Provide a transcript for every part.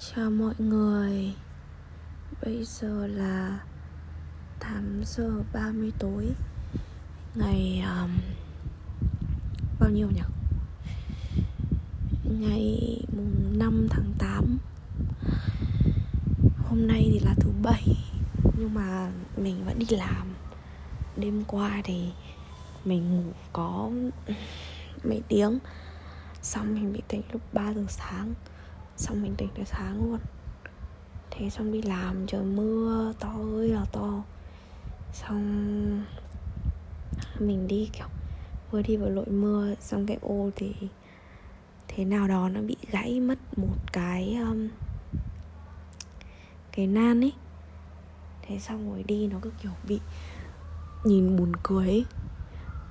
Chào mọi người. Bây giờ là 8 giờ 30 tối. Ngày um, Bao nhiêu nhỉ? Ngày mùng 5 tháng 8 Hôm nay thì là thứ bảy Nhưng mà mình vẫn đi làm. Đêm qua thì Mình ngủ có Mấy tiếng. Xong mình bị tỉnh lúc 3 giờ sáng xong mình tỉnh tới sáng luôn. Thế xong đi làm trời mưa to ơi là to. Xong mình đi kiểu vừa đi vào lội mưa xong cái ô thì thế nào đó nó bị gãy mất một cái um, cái nan ấy. Thế xong rồi đi nó cứ kiểu bị nhìn buồn cười ấy.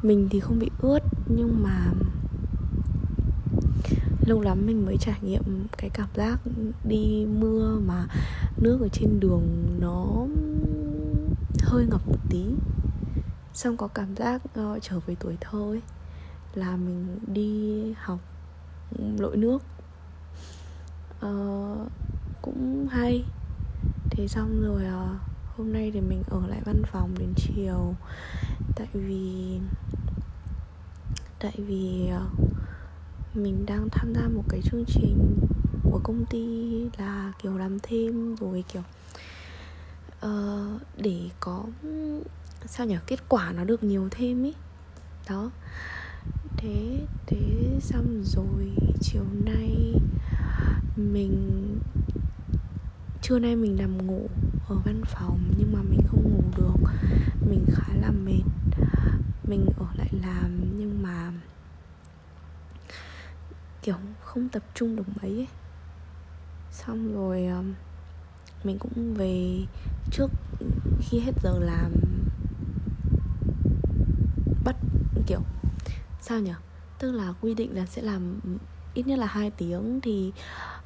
Mình thì không bị ướt nhưng mà lâu lắm mình mới trải nghiệm cái cảm giác đi mưa mà nước ở trên đường nó hơi ngập một tí. Xong có cảm giác uh, trở về tuổi thơ ấy là mình đi học lội nước. Uh, cũng hay. Thế xong rồi uh, hôm nay thì mình ở lại văn phòng đến chiều. Tại vì tại vì uh, mình đang tham gia một cái chương trình của công ty là kiểu làm thêm rồi kiểu uh, để có sao nhỉ kết quả nó được nhiều thêm ý. Đó. Thế thế xong rồi chiều nay mình trưa nay mình nằm ngủ ở văn phòng nhưng mà mình không ngủ được. Mình khá là mệt. Mình ở lại làm nhưng mà kiểu không tập trung được mấy ấy. xong rồi ờ, mình cũng về trước khi hết giờ làm bắt, kiểu, sao nhỉ tức là quy định là sẽ làm ít nhất là hai tiếng thì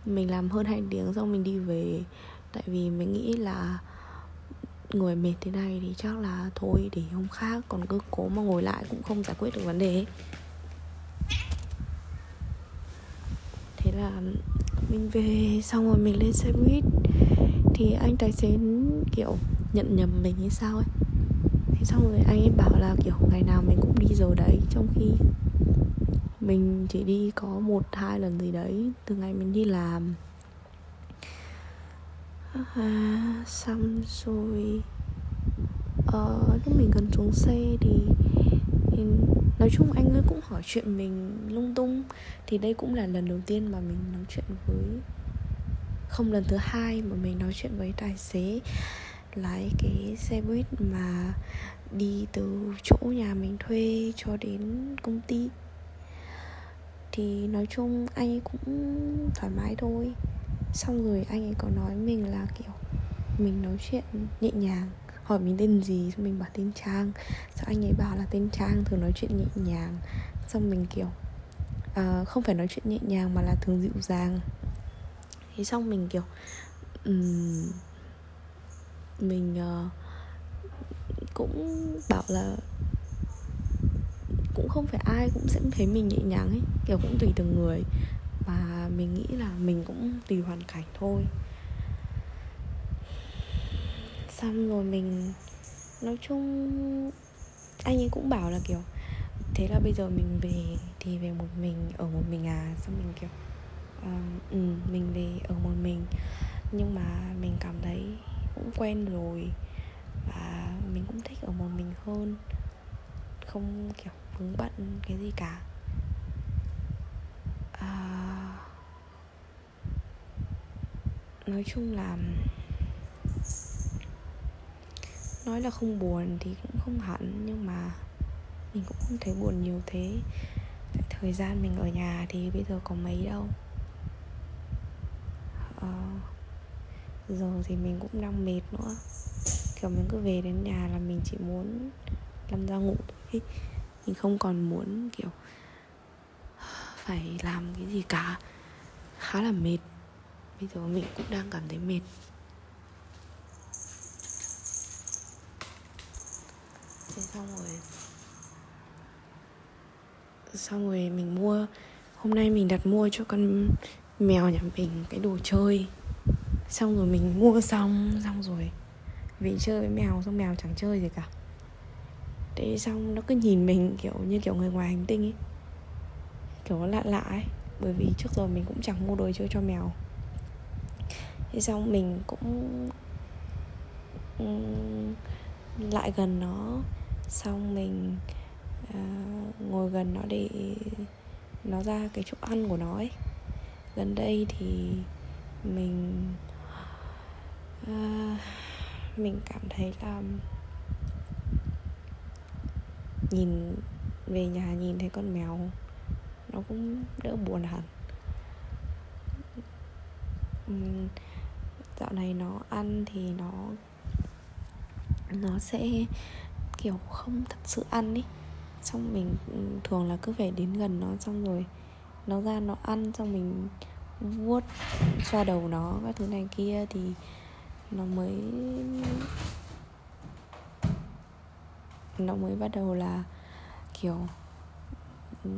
mình làm hơn hai tiếng xong mình đi về tại vì mình nghĩ là người mệt thế này thì chắc là thôi, để hôm khác còn cứ cố mà ngồi lại cũng không giải quyết được vấn đề ấy. Thế là mình về xong rồi mình lên xe buýt. Thì anh tài xế kiểu nhận nhầm mình hay sao ấy. Thế xong rồi anh ấy bảo là kiểu ngày nào mình cũng đi giờ đấy trong khi mình chỉ đi có một hai lần gì đấy từ ngày mình đi làm. À, xong rồi à, lúc mình gần xuống xe thì nói chung anh ấy cũng hỏi chuyện mình lung tung. Thì đây cũng là lần đầu tiên mà mình nói chuyện với, không lần thứ hai mà mình nói chuyện với tài xế lái cái xe buýt mà đi từ chỗ nhà mình thuê cho đến công ty. Thì nói chung anh ấy cũng thoải mái thôi. Xong rồi anh ấy có nói mình là kiểu mình nói chuyện nhẹ nhàng hỏi mình tên gì xong mình bảo tên trang. Sao anh ấy bảo là tên trang thường nói chuyện nhẹ nhàng. Xong mình kiểu uh, không phải nói chuyện nhẹ nhàng mà là thường dịu dàng. Thế xong mình kiểu um, mình uh, cũng bảo là cũng không phải ai cũng sẽ thấy mình nhẹ nhàng ấy kiểu cũng tùy từng người. Và mình nghĩ là mình cũng tùy hoàn cảnh thôi xong rồi mình nói chung anh ấy cũng bảo là kiểu thế là bây giờ mình về thì về một mình ở một mình à? Xong mình kiểu uh, ừ, mình về ở một mình. Nhưng mà mình cảm thấy cũng quen rồi và mình cũng thích ở một mình hơn. Không kiểu vướng bận cái gì cả. Uh, nói chung là nói là không buồn thì cũng không hẳn nhưng mà mình cũng không thấy buồn nhiều thế. Tại thời gian mình ở nhà thì bây giờ có mấy đâu. Ờ, giờ thì mình cũng đang mệt nữa. Kiểu mình cứ về đến nhà là mình chỉ muốn làm ra ngủ thôi. Mình không còn muốn kiểu phải làm cái gì cả. Khá là mệt. Bây giờ mình cũng đang cảm thấy mệt. Thế xong rồi. Xong rồi mình mua. Hôm nay mình đặt mua cho con mèo nhà mình cái đồ chơi. Xong rồi mình mua xong xong rồi vì chơi với mèo, xong mèo chẳng chơi gì cả. Thế xong nó cứ nhìn mình kiểu như kiểu người ngoài hành tinh ấy. Kiểu nó lạ lạ ấy. Bởi vì trước giờ mình cũng chẳng mua đồ chơi cho mèo. Thế xong mình cũng lại gần nó xong mình uh, ngồi gần nó để nó ra cái chỗ ăn của nó ấy. Gần đây thì mình uh, mình cảm thấy là nhìn về nhà nhìn thấy con mèo nó cũng đỡ buồn hẳn. Dạo này nó ăn thì nó nó sẽ kiểu không thật sự ăn ý. Xong mình ừ, thường là cứ phải đến gần nó, xong rồi nó ra nó ăn, xong mình vuốt xoa đầu nó các thứ này kia thì nó mới nó mới bắt đầu là kiểu ừ,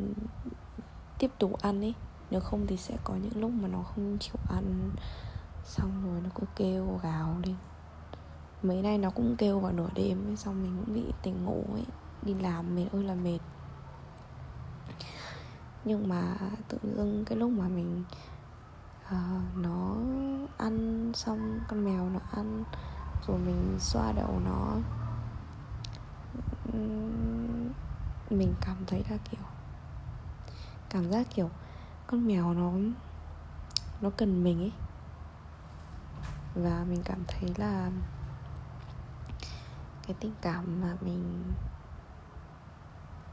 tiếp tục ăn ấy nếu không thì sẽ có những lúc mà nó không chịu ăn. Xong rồi nó cứ kêu gào lên mấy nay nó cũng kêu vào nửa đêm ấy, xong mình cũng bị tỉnh ngủ ấy đi làm mệt ơi là mệt. Nhưng mà tự dưng cái lúc mà mình uh, nó ăn xong con mèo nó ăn rồi mình xoa đầu nó mình cảm thấy là kiểu cảm giác kiểu con mèo nó nó cần mình ấy. Và mình cảm thấy là cái tình cảm mà mình,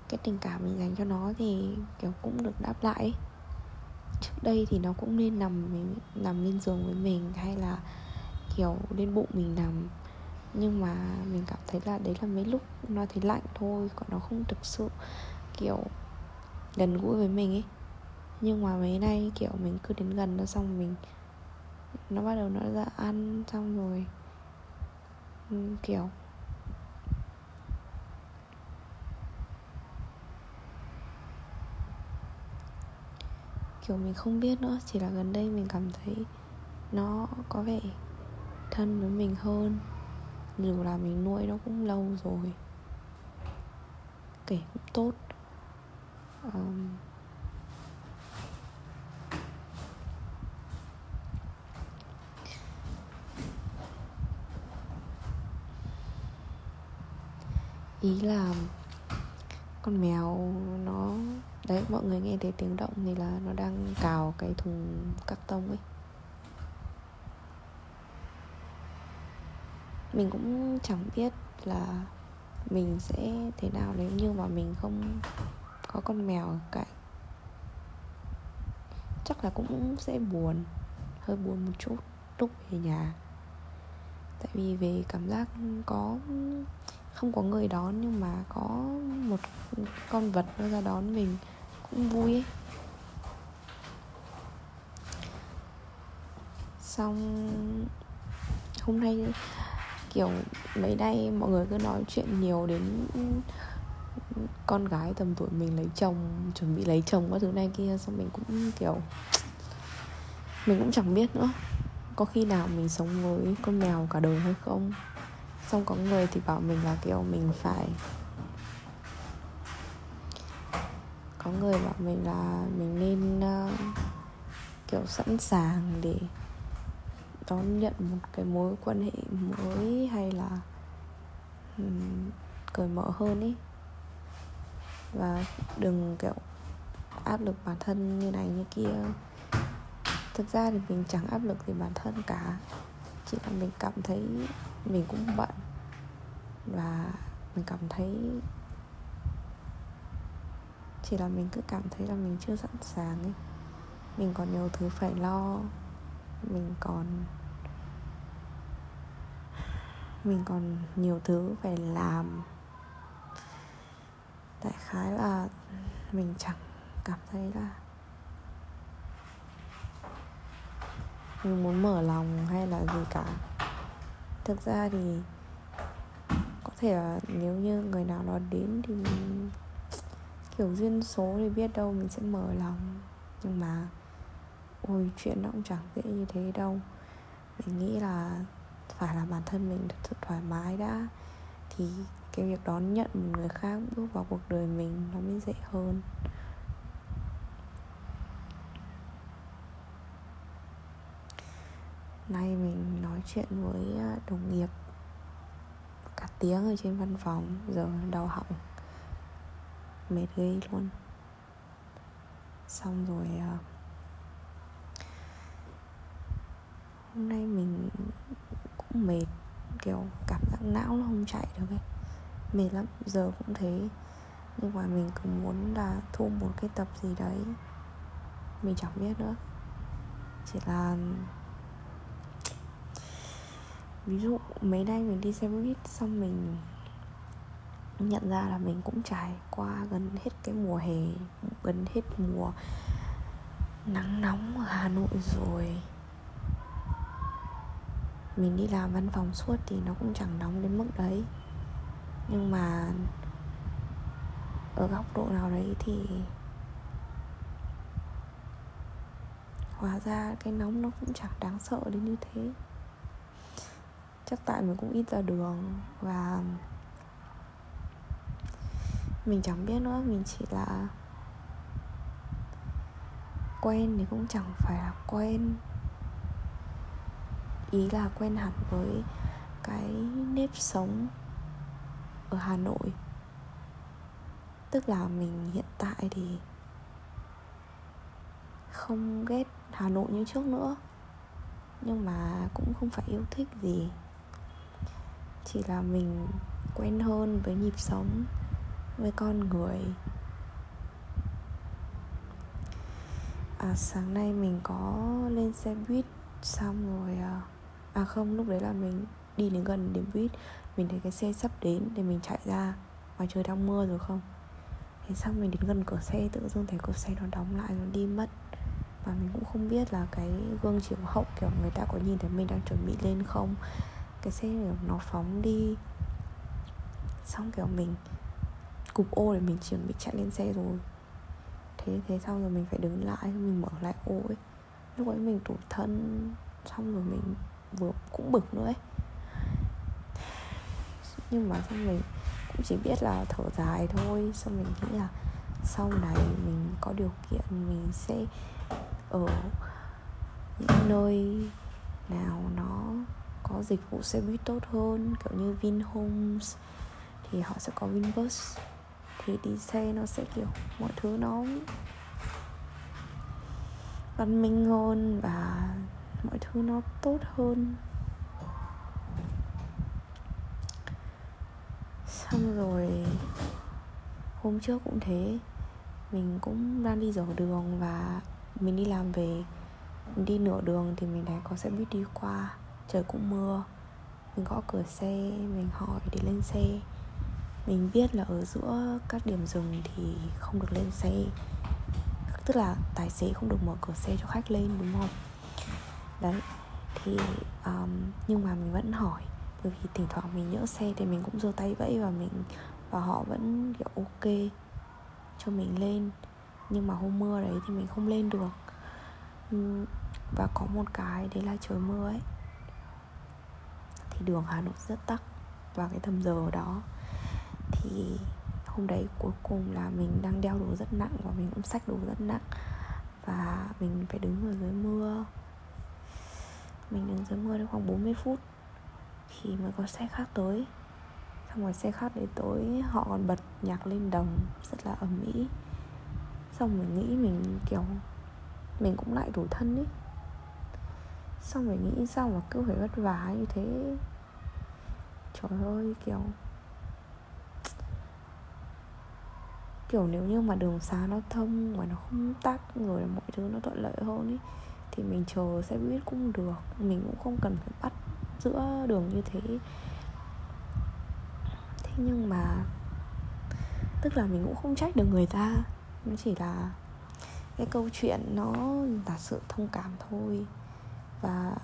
cái tình cảm mình dành cho nó thì, kiểu, cũng được đáp lại ấy. trước đây thì nó cũng nên nằm mình nằm lên giường với mình hay là, kiểu, lên bụng mình nằm nhưng mà mình cảm thấy là đấy là mấy lúc nó thấy lạnh thôi, còn nó không thực sự, kiểu, gần gũi với mình ấy nhưng mà mấy nay, kiểu, mình cứ đến gần nó xong mình, nó bắt đầu nó ra ăn xong rồi kiểu kiểu mình không biết nữa chỉ là gần đây mình cảm thấy nó có vẻ thân với mình hơn. Dù là mình nuôi nó cũng lâu rồi kể cũng tốt. Um, ý là con mèo nó đấy, mọi người nghe thấy tiếng động thì là nó đang cào cái thùng cắt tông ấy. Mình cũng chẳng biết là mình sẽ thế nào nếu như mà mình không có con mèo ở cạnh. Chắc là cũng sẽ buồn, hơi buồn một chút lúc về nhà. Tại vì về cảm giác có, không có người đón nhưng mà có một con vật nó ra đón mình cũng vui ấy. Xong, hôm nay, kiểu, mấy nay mọi người cứ nói chuyện nhiều đến con gái tầm tuổi mình lấy chồng, chuẩn bị lấy chồng các thứ này kia, xong mình cũng, kiểu, mình cũng chẳng biết nữa. Có khi nào mình sống với con mèo cả đời hay không? Xong có người thì bảo mình là, kiểu, mình phải có người bảo mình là mình nên uh, kiểu sẵn sàng để đón nhận một cái mối quan hệ mới hay là um, cởi mở hơn ý. Và đừng kiểu áp lực bản thân như này như kia. Thực ra thì mình chẳng áp lực gì bản thân cả. Chỉ là mình cảm thấy mình cũng bận và mình cảm thấy chỉ là mình cứ cảm thấy là mình chưa sẵn sàng ấy. Mình còn nhiều thứ phải lo. Mình còn mình còn nhiều thứ phải làm. Đại khái là mình chẳng cảm thấy là mình muốn mở lòng hay là gì cả. Thực ra thì có thể là nếu như người nào đó đến thì mình kiểu duyên số thì biết đâu mình sẽ mở lòng. Nhưng mà, ôi, chuyện nó cũng chẳng dễ như thế đâu. Mình nghĩ là phải là bản thân mình thật sự thoải mái đã. Thì cái việc đón nhận một người khác bước vào cuộc đời mình nó mới dễ hơn. Nay mình nói chuyện với à, đồng nghiệp cả tiếng ở trên văn phòng, giờ đau họng mệt ghê luôn. Xong rồi uh, hôm nay mình cũng mệt kiểu cảm giác não nó không chạy được ấy. Mệt lắm giờ cũng thế. Nhưng mà mình cứ muốn là thu một cái tập gì đấy. Mình chẳng biết nữa. Chỉ là ví dụ mấy nay mình đi xe buýt xong mình nhận ra là mình cũng trải qua gần hết cái mùa hè, gần hết mùa nắng nóng ở hà nội rồi. Mình đi làm văn phòng suốt thì nó cũng chẳng nóng đến mức đấy. Nhưng mà ở góc độ nào đấy thì hóa ra cái nóng nó cũng chẳng đáng sợ đến như thế. Chắc tại mình cũng ít ra đường và mình chẳng biết nữa, mình chỉ là quen thì cũng chẳng phải là quen. Ý là quen hẳn với cái nếp sống ở hà nội. Tức là mình hiện tại thì không ghét hà nội như trước nữa. Nhưng mà cũng không phải yêu thích gì. Chỉ là mình quen hơn với nhịp sống với con người. À sáng nay mình có lên xe buýt xong rồi à, à không lúc đấy là mình đi đến gần điểm buýt mình thấy cái xe sắp đến để mình chạy ra. Ngoài trời đang mưa rồi không? Thế xong mình đến gần cửa xe tự dưng thấy cửa xe nó đóng lại nó đi mất. Và mình cũng không biết là cái gương chiếu hậu kiểu người ta có nhìn thấy mình đang chuẩn bị lên không. Cái xe kiểu nó phóng đi. Xong kiểu mình cụp ô để mình chuẩn bị chạy lên xe rồi. Thế thế xong rồi mình phải đứng lại, mình mở lại ô ấy. Lúc ấy mình tủi thân, xong rồi mình vừa cũng bực nữa ấy. Nhưng mà xong mình cũng chỉ biết là thở dài thôi, xong mình nghĩ là sau này mình có điều kiện mình sẽ ở những nơi nào nó có dịch vụ xe buýt tốt hơn, kiểu như Vinhomes, thì họ sẽ có Vinbus thì đi xe nó sẽ, kiểu, mọi thứ nó văn minh hơn và mọi thứ nó tốt hơn. Xong rồi, hôm trước cũng thế, mình cũng đang đi dở đường và mình đi làm về. Mình đi nửa đường thì mình thấy có xe buýt đi qua, trời cũng mưa. Mình gõ cửa xe, mình hỏi để lên xe mình biết là ở giữa các điểm dừng thì không được lên xe. Tức là tài xế không được mở cửa xe cho khách lên đúng không? Đấy thì um, nhưng mà mình vẫn hỏi. Bởi vì thỉnh thoảng mình nhỡ xe thì mình cũng giơ tay vẫy và mình và họ vẫn kiểu ok cho mình lên. Nhưng mà hôm mưa đấy thì mình không lên được. Và có một cái đấy là trời mưa ấy. Thì đường Hà Nội rất tắc. Vào cái tầm giờ đó thì hôm đấy cuối cùng là mình đang đeo đồ rất nặng và mình cũng xách đồ rất nặng. Và mình phải đứng ở dưới mưa. Mình đứng dưới mưa được khoảng 40 phút thì mới có xe khác tới. Xong rồi xe khác đấy tới họ còn bật nhạc lên đồng, rất là ầm ĩ. Xong mình nghĩ mình, kiểu, mình cũng lại đủ thân ý. Xong mình nghĩ sao mà cứ phải vất vả như thế. Trời ơi, kiểu kiểu nếu như mà đường xá nó thông và nó không tắc rồi mọi thứ nó thuận lợi hơn ấy thì mình chờ xe buýt cũng được. Mình cũng không cần phải bắt giữa đường như thế. Thế nhưng mà, tức là mình cũng không trách được người ta. Nó chỉ là cái câu chuyện nó là sự thông cảm thôi. Và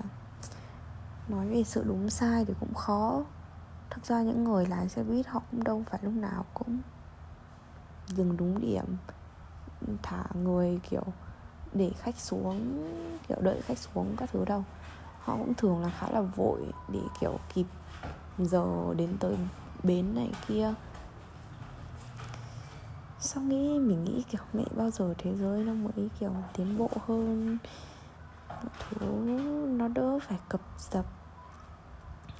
nói về sự đúng sai thì cũng khó. Thực ra những người lái xe buýt họ cũng đâu phải lúc nào cũng dừng đúng điểm, thả người, kiểu, để khách xuống, kiểu, đợi khách xuống các thứ đâu. Họ cũng thường là khá là vội để, kiểu, kịp giờ đến tới bến này kia. Sau nghĩ, mình nghĩ, kiểu, mẹ bao giờ thế giới nó mới, kiểu, tiến bộ hơn? Thứ nó đỡ phải cập dập.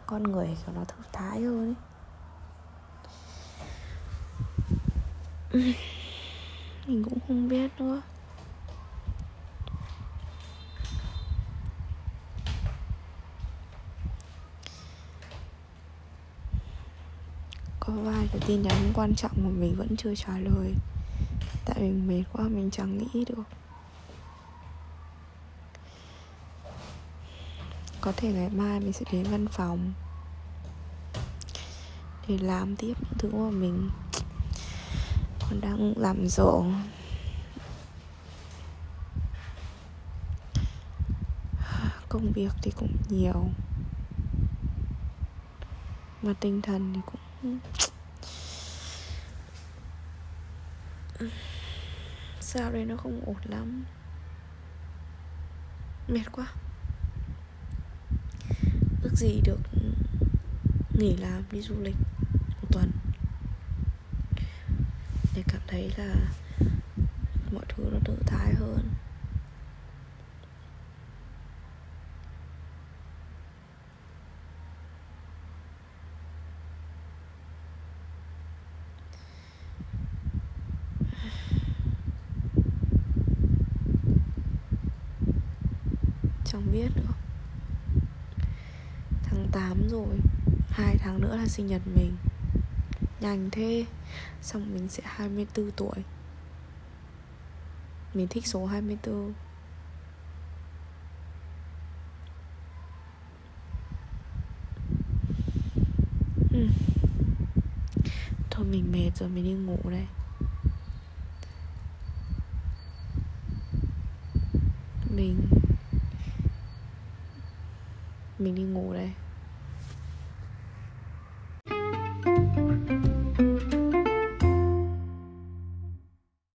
Con người, kiểu, nó thư thái hơn ấy. mình cũng không biết nữa. Có vài cái tin nhắn quan trọng mà mình vẫn chưa trả lời. Tại mình mệt quá, mình chẳng nghĩ được. Có thể ngày mai mình sẽ đến văn phòng để làm tiếp những thứ mà mình còn đang làm rộ. Công việc thì cũng nhiều. Mà tinh thần thì cũng sao đây nó không ổn lắm? Mệt quá. Ước gì được nghỉ làm đi du lịch một tuần thì cảm thấy là mọi thứ nó tự thái hơn. Chẳng biết nữa. Tháng 8 rồi, hai tháng nữa là sinh nhật mình. Nhanh thế. Xong mình sẽ 24 tuổi. Mình thích số 24 ừ. Thôi mình mệt rồi, mình đi ngủ đây. Mình mình đi ngủ đây.